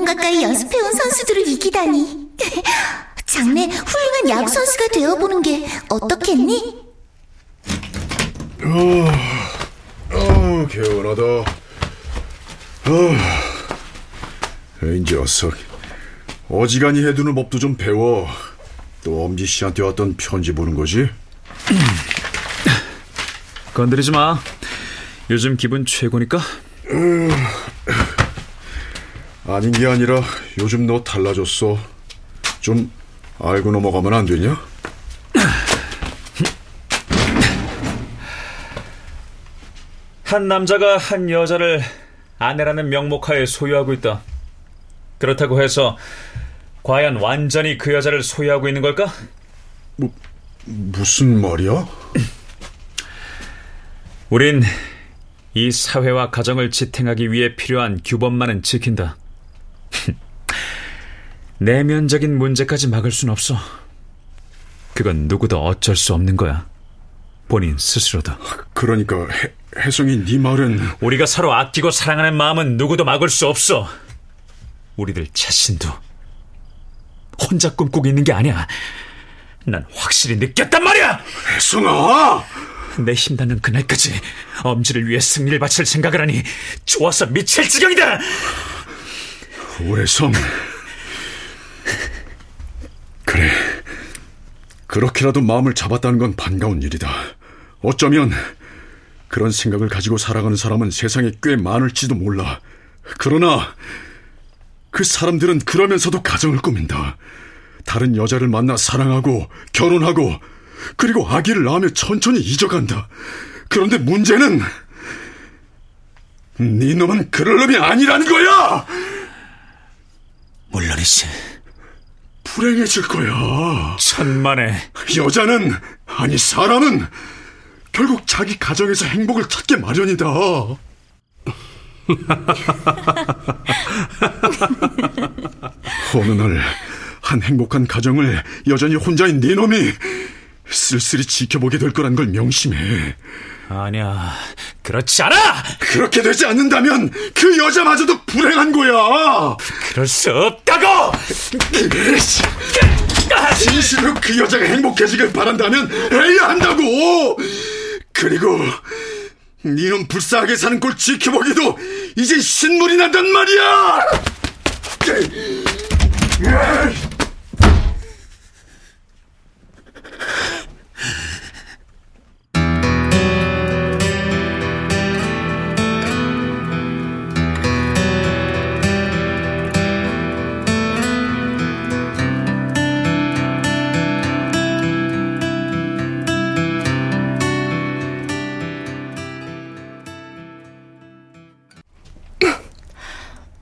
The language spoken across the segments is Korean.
2년 가까이 연습해온 선수들을 이기다니. 장래 훌륭한 야구 선수가 되어보는 게 어떻겠니? 어, 개운하다. 어, 이 녀석. 어지간히 해두는 법도 좀 배워. 또 엄지 씨한테 왔던 편지 보는 거지? 건드리지 마 요즘 기분 최고니까 아닌 게 아니라 요즘 너 달라졌어. 좀 알고 넘어가면 안 되냐? 한 남자가 한 여자를 아내라는 명목하에 소유하고 있다. 그렇다고 해서 과연 완전히 그 여자를 소유하고 있는 걸까? 무슨 말이야? 우린 이 사회와 가정을 지탱하기 위해 필요한 규범만은 지킨다. 내면적인 문제까지 막을 순 없어. 그건 누구도 어쩔 수 없는 거야. 본인 스스로도. 그러니까 해, 혜성이 네 말은 우리가 서로 아끼고 사랑하는 마음은 누구도 막을 수 없어. 우리들 자신도 혼자 꿈꾸고 있는 게 아니야. 난 확실히 느꼈단 말이야. 혜성아! 내 힘닿는 그날까지 엄지를 위해 승리를 바칠 생각을 하니 좋아서 미칠 지경이다. 오래성 그래. 그렇게라도 마음을 잡았다는 건 반가운 일이다. 어쩌면 그런 생각을 가지고 살아가는 사람은 세상에 꽤 많을지도 몰라. 그러나 그 사람들은 그러면서도 가정을 꾸민다. 다른 여자를 만나 사랑하고 결혼하고 그리고 아기를 낳으며 천천히 잊어간다. 그런데 문제는 네 놈은 그럴 놈이 아니라는 거야 물론이지. 불행해질 거야. 천만에 여자는, 아니, 사람은 결국 자기 가정에서 행복을 찾게 마련이다. 어느 날, 한 행복한 가정을 여전히 혼자인 네 놈이 쓸쓸히 지켜보게 될 거란 걸 명심해. 아니야. 그렇지 않아. 그렇게 되지 않는다면 그 여자마저도 불행한 거야. 그럴 수 없다고. 진실로 그 여자가 행복해지길 바란다면 해야 한다고. 그리고 니는 불쌍하게 사는 꼴 지켜보기도 이제 신물이 난단 말이야.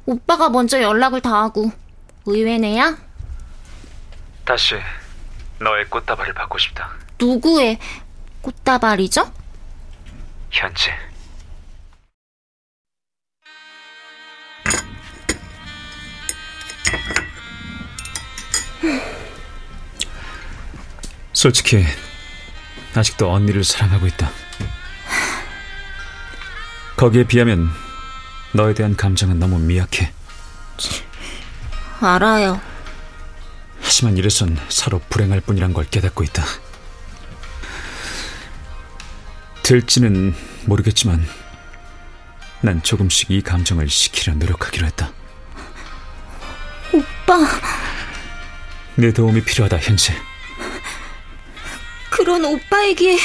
오빠가 먼저 연락을 다 하고 의외네야? 다시 너의 꽃다발을 받고 싶다. 누구의 꽃다발이죠? 현지. 솔직히 아직도 언니를 사랑하고 있다. 거기에 비하면 너에 대한 감정은 너무 미약해. 알아요. 하지만 이래선 서로 불행할 뿐이란 걸 깨닫고 있다. 될지는 모르겠지만 난 조금씩 이 감정을 식히려 노력하기로 했다. 오빠, 내 도움이 필요하다, 현재. 그런 오빠에게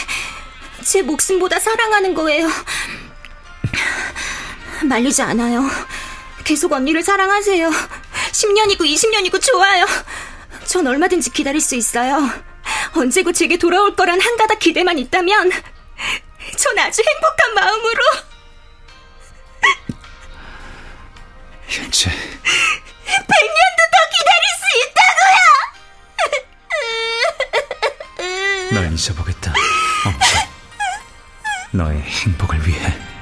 제 목숨보다 사랑하는 거예요. 말리지 않아요. 계속 언니를 사랑하세요. 10년이고 20년이고 좋아요. 전 얼마든지 기다릴 수 있어요. 언제고 제게 돌아올 거란 한 가닥 기대만 있다면 전 아주 행복한 마음으로 현재 100년도 더 기다릴 수 있다고요! 널 잊어보겠다. 엄청. 너의 행복을 위해.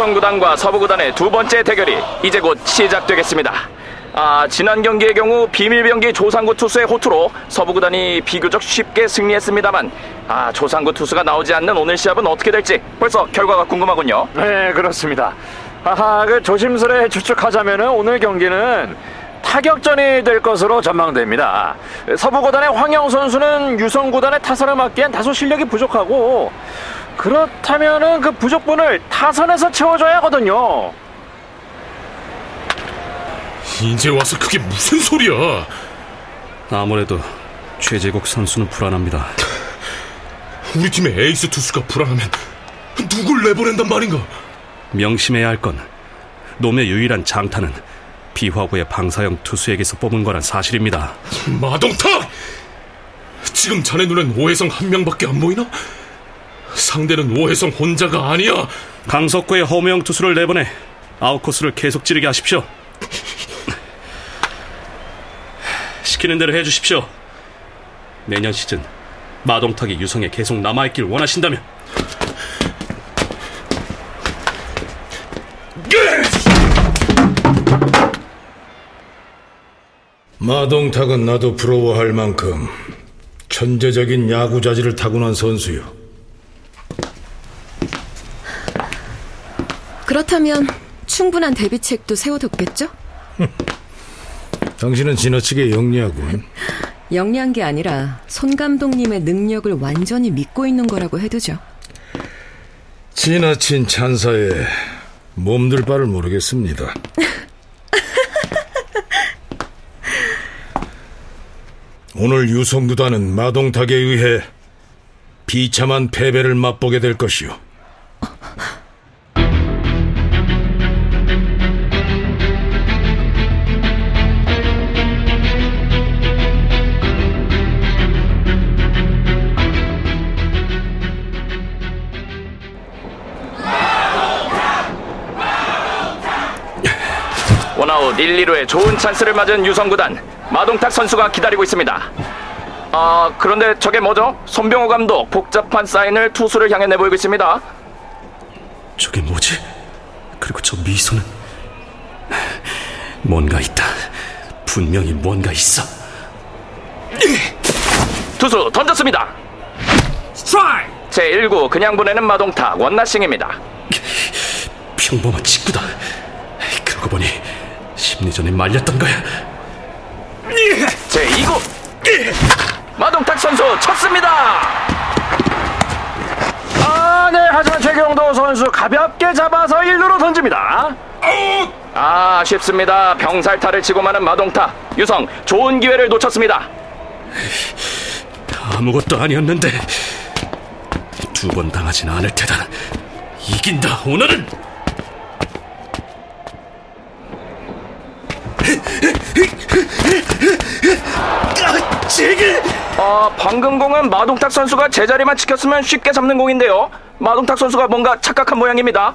네, 유성구단과 서부구단의 두 번째 대결이 이제 곧 시작되겠습니다. 아, 지난 경기의 경우 비밀병기 조상구 투수의 호투로 서부구단이 비교적 쉽게 승리했습니다만 아, 조상구 투수가 나오지 않는 오늘 시합은 어떻게 될지 벌써 결과가 궁금하군요. 네, 그렇습니다. 아하, 그 조심스레 추측하자면 오늘 경기는 타격전이 될 것으로 전망됩니다. 서부구단의 황영 선수는 유성구단의 타선을 맡기엔 다소 실력이 부족하고 그렇다면은 그 부족분을 타선에서 채워줘야 하거든요. 이제 와서 그게 무슨 소리야? 아무래도 최재국 선수는 불안합니다. 우리 팀의 에이스 투수가 불안하면 누굴 내보낸단 말인가? 명심해야 할 건 놈의 유일한 장타는 비화구의 방사형 투수에게서 뽑은 거란 사실입니다. 마동탁! 지금 자네 눈엔 오해성 한 명밖에 안 보이나? 상대는 오해성 혼자가 아니야. 강석구의 허무형 투수를 내보내 아웃코스를 계속 찌르게 하십시오. 시키는 대로 해주십시오. 내년 시즌 마동탁이 유성에 계속 남아있길 원하신다면 마동탁은 나도 부러워할 만큼 천재적인 야구 자질을 타고난 선수요. 그렇다면 충분한 대비책도 세워뒀겠죠? 당신은 지나치게 영리하군. 영리한 게 아니라 손 감독님의 능력을 완전히 믿고 있는 거라고 해두죠. 지나친 찬사에 몸둘 바를 모르겠습니다. 오늘 유성구단은 마동탁에 의해 비참한 패배를 맛보게 될 것이오. 1, 2루에 좋은 찬스를 맞은 유성구단 마동탁 선수가 기다리고 있습니다. 아 그런데 저게 뭐죠? 손병호 감독 복잡한 사인을 투수를 향해 내보이고 있습니다. 저게 뭐지? 그리고 저 미소는 뭔가 있다. 분명히 뭔가 있어. 투수 던졌습니다. 스트라이크! 제 1구 그냥 보내는 마동탁 원나싱입니다. 평범한 직구다. 그러고 보니 심리전에 말렸던 거야. 제2구 마동탁 선수 쳤습니다. 아, 네, 하지만 최경도 선수 가볍게 잡아서 1루로 던집니다. 아, 아쉽습니다. 병살타를 치고 마는 마동탁. 유성, 좋은 기회를 놓쳤습니다. 아무것도 아니었는데 두 번 당하진 않을 테다. 이긴다. 오늘은 제게 아, 방금 공은 마동탁 선수가 제자리만 지켰으면 쉽게 잡는 공인데요. 마동탁 선수가 뭔가 착각한 모양입니다.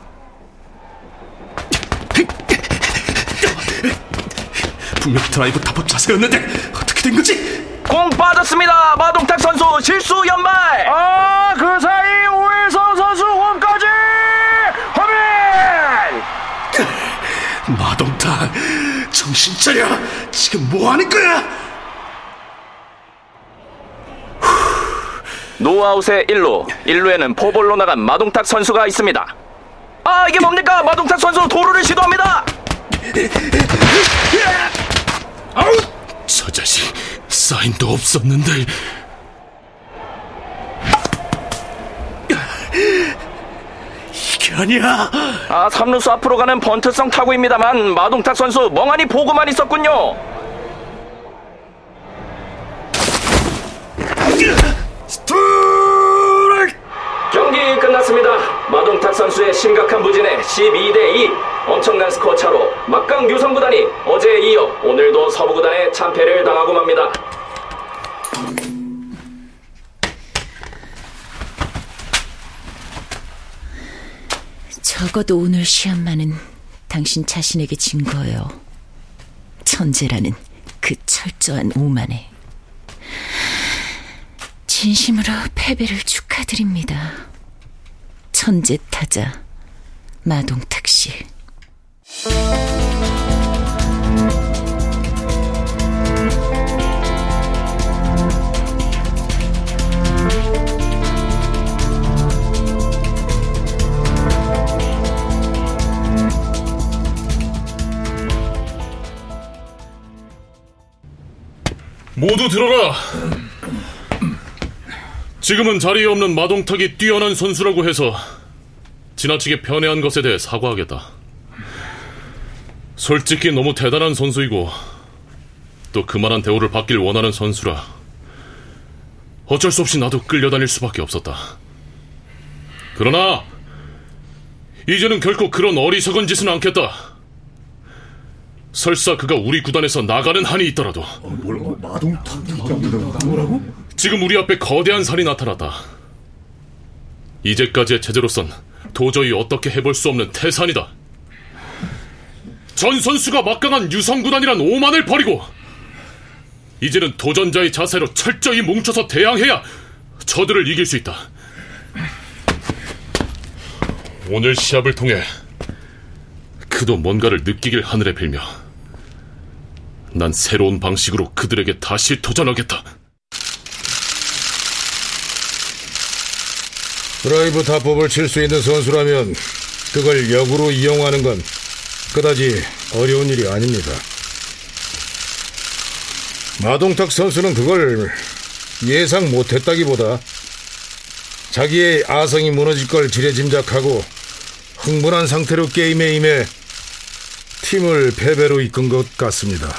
분명 드라이브 타법 자세였는데 어떻게 된 거지? 공 빠졌습니다. 마동탁 선수 실수 연말. 아, 그 사이 오해성 선수 홈까지! 홈인! 마동탁 정신 차려. 지금 뭐 하는 거야? 노아웃의 1루. 1루에는 포볼로 나간 마동탁 선수가 있습니다. 아, 이게 뭡니까? 마동탁 선수 도루를 시도합니다. 저 자식 사인도 없었는데. 이게 아니야. 아, 3루수 앞으로 가는 번트성 타구입니다만 마동탁 선수 멍하니 보고만 있었군요. 선수의 심각한 부진에 12대 2 엄청난 스코어 차로 막강 유성구단이 어제에 이어 오늘도 서부구단에 참패를 당하고 맙니다. 적어도 오늘 시합만은 당신 자신에게 진 거예요. 천재라는 그 철저한 오만에. 진심으로 패배를 축하드립니다. 천재 타자 마동탁 씨. 모두 들어라. 지금은 자리에 없는 마동탁이 뛰어난 선수라고 해서 지나치게 편애한 것에 대해 사과하겠다. 솔직히 너무 대단한 선수이고 또 그만한 대우를 받길 원하는 선수라 어쩔 수 없이 나도 끌려다닐 수밖에 없었다. 그러나 이제는 결코 그런 어리석은 짓은 않겠다. 설사 그가 우리 구단에서 나가는 한이 있더라도 지금 우리 앞에 거대한 산이 나타났다. 이제까지의 체제로선 도저히 어떻게 해볼 수 없는 태산이다. 전 선수가 막강한 유성구단이란 오만을 버리고 이제는 도전자의 자세로 철저히 뭉쳐서 대항해야 저들을 이길 수 있다. 오늘 시합을 통해 그도 뭔가를 느끼길 하늘에 빌며 난 새로운 방식으로 그들에게 다시 도전하겠다. 드라이브 타법을 칠 수 있는 선수라면 그걸 역으로 이용하는 건 그다지 어려운 일이 아닙니다. 마동탁 선수는 그걸 예상 못했다기보다 자기의 아성이 무너질 걸 지레짐작하고 흥분한 상태로 게임에 임해 팀을 패배로 이끈 것 같습니다.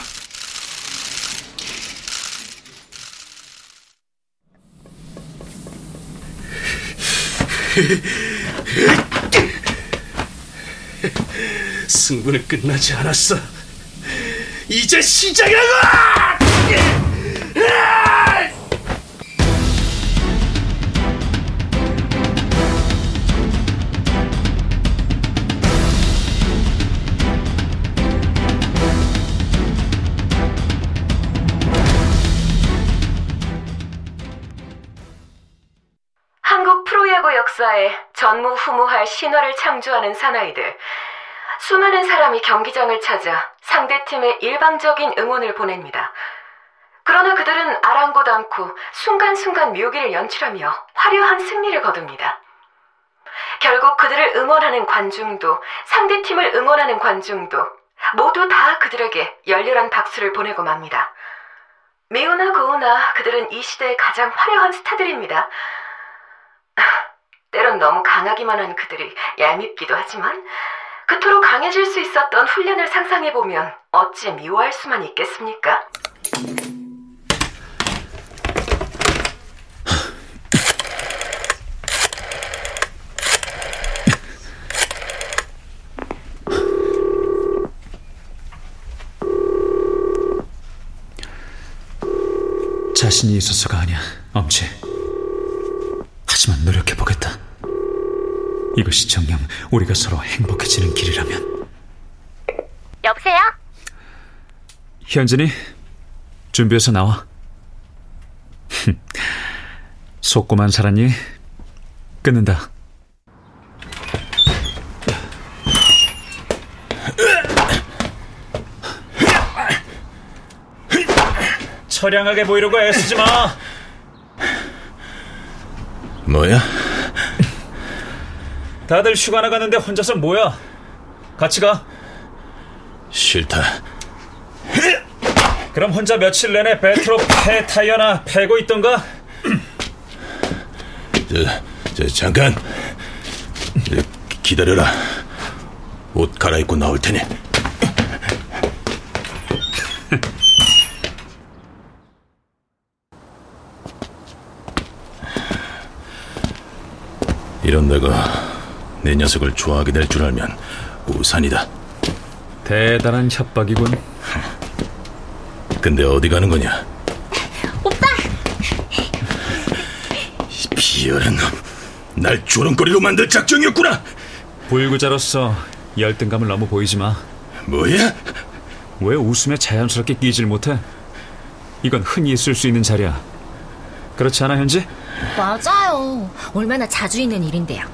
승부는 끝나지 않았어. 이제 시작이라고! 창조하는 사나이들. 수많은 사람이 경기장을 찾아 상대팀에 일방적인 응원을 보냅니다. 그러나 그들은 아랑곳 않고 순간순간 묘기를 연출하며 화려한 승리를 거둡니다. 결국 그들을 응원하는 관중도 상대팀을 응원하는 관중도 모두 다 그들에게 열렬한 박수를 보내고 맙니다. 미우나 고우나 그들은 이 시대의 가장 화려한 스타들입니다. 때론 너무 강하기만 한 그들이 얄밉기도 하지만 그토록 강해질 수 있었던 훈련을 상상해보면 어찌 미워할 수만 있겠습니까? 자신이 있어서가 아니야, 엄지. 하지만 노력해보겠다. 이것이 정녕 우리가 서로 행복해지는 길이라면. 여보세요? 현진이, 준비해서 나와. 속고만 살았니? 끊는다. 처량하게 보이려고 애쓰지 마. 뭐야? 다들 휴가 나가는데 혼자서 뭐야? 같이 가. 싫다. 그럼 혼자 며칠 내내 배트로 패 타이어나 패고 있던가? 저, 저 잠깐 저, 기다려라 옷 갈아입고 나올 테니 이런 내가 내 녀석을 좋아하게 될 줄 알면 우산이다 대단한 협박이군 근데 어디 가는 거냐 오빠! 비열한 놈 날 조롱거리로 만들 작정이었구나 불구자로서 열등감을 너무 보이지 마 뭐야? 왜 웃음에 자연스럽게 끼질 못해? 이건 흔히 있을 수 있는 자리야 그렇지 않아 현지? 맞아요. 얼마나 자주 있는 일인데요.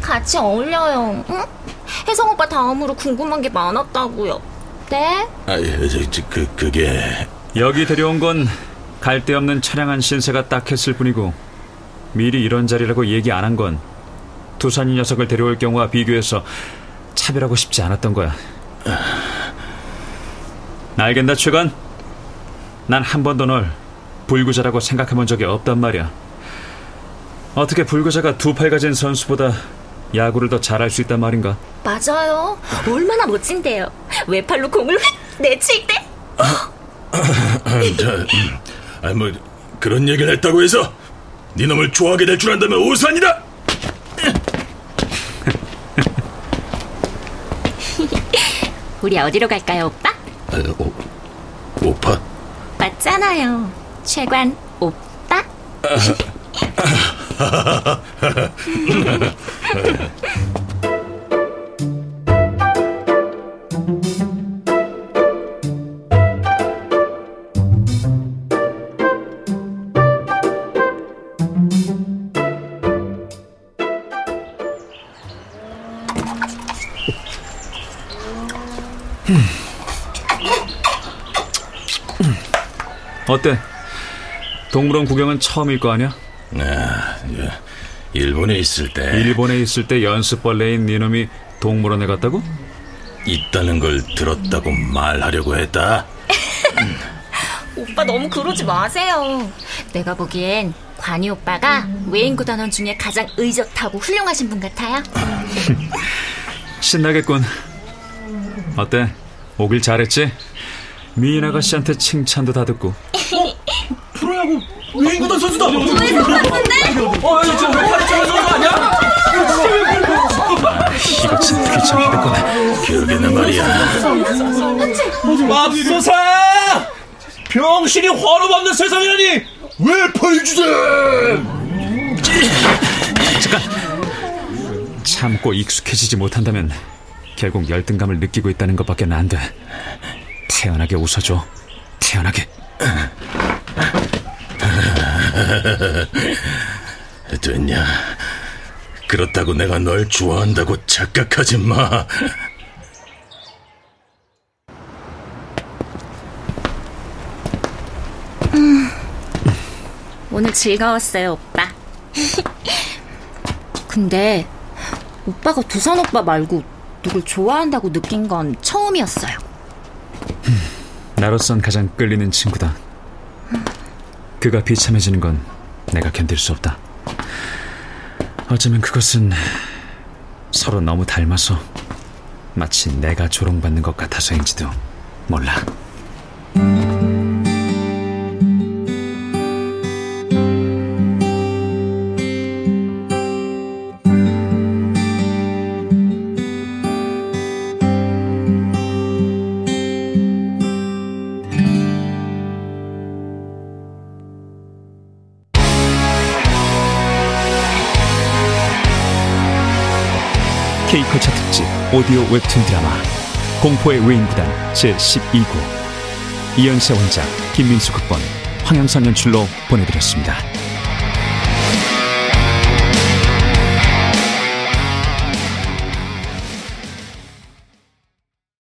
같이 어울려요. 응? 혜성 오빠 다음으로 궁금한 게 많았다고요. 네? 아, 저, 저, 그, 그게 여기 데려온 건 갈데 없는 처량한 신세가 딱했을 뿐이고 미리 이런 자리라고 얘기 안 한 건 두산이 녀석을 데려올 경우와 비교해서 차별하고 싶지 않았던 거야. 알겠나 최관? 난한 번도 널 불구자라고 생각해 본 적이 없단 말이야. 어떻게 불구자가 두 팔 가진 선수보다 야구를 더 잘할 수 있단 말인가? 맞아요. 얼마나 멋진데요. 외팔로 공을 휙 내칠 때. 자, 음, 아, 뭐 그런 얘기를 했다고 해서 네 놈을 좋아하게 될 줄 안다면 오산이다. 우리 어디로 갈까요, 오빠? 아, 오, 오파? 맞잖아요. 최관 오빠. 어때? 동물원 구경은 처음일 거 아니야? 아, 예. 일본에 있을 때 일본에 있을 때 연습벌레인 니놈이 동물원에 갔다고? 있다는 걸 들었다고 말하려고 했다. 오빠 너무 그러지 마세요. 내가 보기엔 관이 오빠가 외인 구단원 중에 가장 의젓하고 훌륭하신 분 같아요. 신나겠군. 어때? 오길 잘했지? 미인 아가씨한테 칭찬도 다 듣고. 프로야구 외인구단 선수다. 왜 선수인데? 어, 이거 지금 왜 팔이 잘라서 거 아니야? 이거 진짜 귀찮겠구나. 기억에는 말이야. 맙소사! 병신이 환호받는 세상이라니 왜 팔주제? 잠깐. 참고 익숙해지지 못한다면 결국 열등감을 느끼고 있다는 것밖에 안 돼. 태연하게 웃어줘. 태연하게. 됐냐? 그렇다고 내가 널 좋아한다고 착각하지 마. 음, 오늘 즐거웠어요, 오빠. 근데 오빠가 두산 오빠 말고 누굴 좋아한다고 느낀 건 처음이었어요. 나로선 가장 끌리는 친구다. 그가 비참해지는 건 내가 견딜 수 없다. 어쩌면 그것은 서로 너무 닮아서 마치 내가 조롱받는 것 같아서인지도 몰라. 오디오 웹툰 드라마 공포의 외인구단 제12구 이연세 원작 김민수 극본 황영선 연출로 보내드렸습니다.